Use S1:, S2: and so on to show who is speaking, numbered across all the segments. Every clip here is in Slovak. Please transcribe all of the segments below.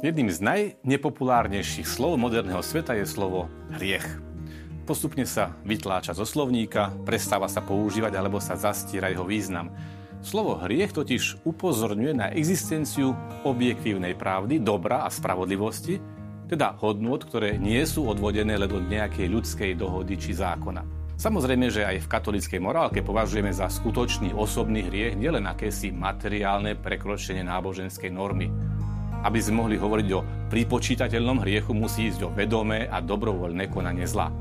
S1: Jedným z najnepopulárnejších slov moderného sveta je slovo hriech. Postupne sa vytláča zo slovníka, prestáva sa používať alebo sa zastíra jeho význam. Slovo hriech totiž upozorňuje na existenciu objektívnej pravdy, dobra a spravodlivosti, teda hodnôt, ktoré nie sú odvodené len od nejakej ľudskej dohody či zákona. Samozrejme, že aj v katolíckej morálke považujeme za skutočný osobný hriech nielen akési materiálne prekročenie náboženskej normy, aby sme mohli hovoriť o pripočítateľnom hriechu, musí ísť o vedomé a dobrovoľné konanie zla.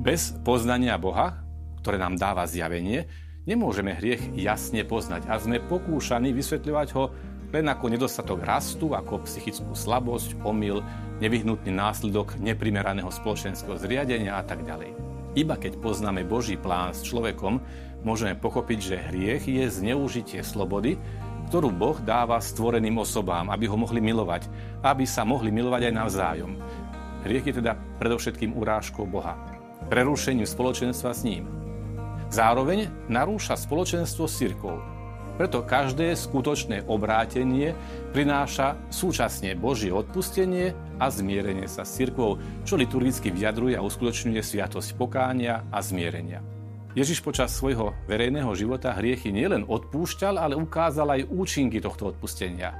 S1: Bez poznania Boha, ktoré nám dáva zjavenie, nemôžeme hriech jasne poznať a sme pokúšaní vysvetľovať ho len ako nedostatok rastu, ako psychickú slabosť, omyl, nevyhnutný následok neprimeraného spoločenského zriadenia a tak ďalej. Iba keď poznáme Boží plán s človekom, môžeme pochopiť, že hriech je zneužitie slobody, ktorú Boh dáva stvoreným osobám, aby ho mohli milovať, aby sa mohli milovať aj navzájom. Hriech je teda predovšetkým urážkou Boha, prerušením spoločenstva s ním. Zároveň narúša spoločenstvo s cirkvou. Preto každé skutočné obrátenie prináša súčasne Božie odpustenie a zmierenie sa s cirkvou, čo liturgicky vyjadruje a uskutočňuje sviatosť pokánia a zmierenia. Ježiš počas svojho verejného života hriechy nielen odpúšťal, ale ukázal aj účinky tohto odpustenia.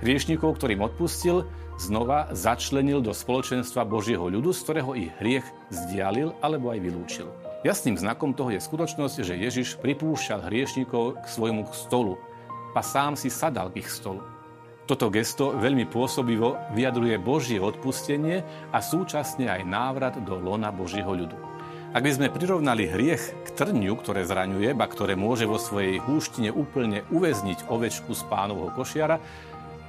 S1: Hriešnikov, ktorým odpustil, znova začlenil do spoločenstva Božieho ľudu, z ktorého ich hriech zdialil alebo aj vylúčil. Jasným znakom toho je skutočnosť, že Ježiš pripúšťal hriešnikov k svojmu stolu, a sám si sadal k ich stolu. Toto gesto veľmi pôsobivo vyjadruje Božie odpustenie a súčasne aj návrat do lona Božieho ľudu. Ak by sme prirovnali hriech k trňu, ktoré zraňuje, ba ktoré môže vo svojej húštine úplne uväzniť ovečku z pánovho košiara,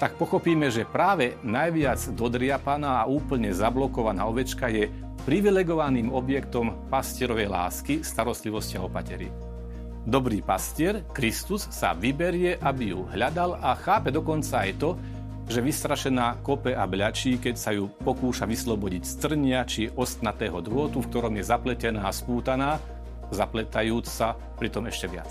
S1: tak pochopíme, že práve najviac dodriapaná a úplne zablokovaná ovečka je privilegovaným objektom pastierovej lásky, starostlivosti a opatery. Dobrý pastier, Kristus, sa vyberie, aby ju hľadal a chápe dokonca aj to, že vystrašená kope a bľačí, keď sa ju pokúša vyslobodiť z trnia či ostnatého drôtu, v ktorom je zapletená a spútaná, zapletajúc sa pritom ešte viac.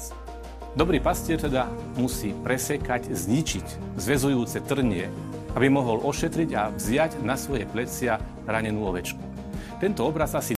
S1: Dobrý pastier teda musí presekať, zničiť zväzujúce trnie, aby mohol ošetriť a vziať na svoje plecia ranenú ovečku. Tento obraz asi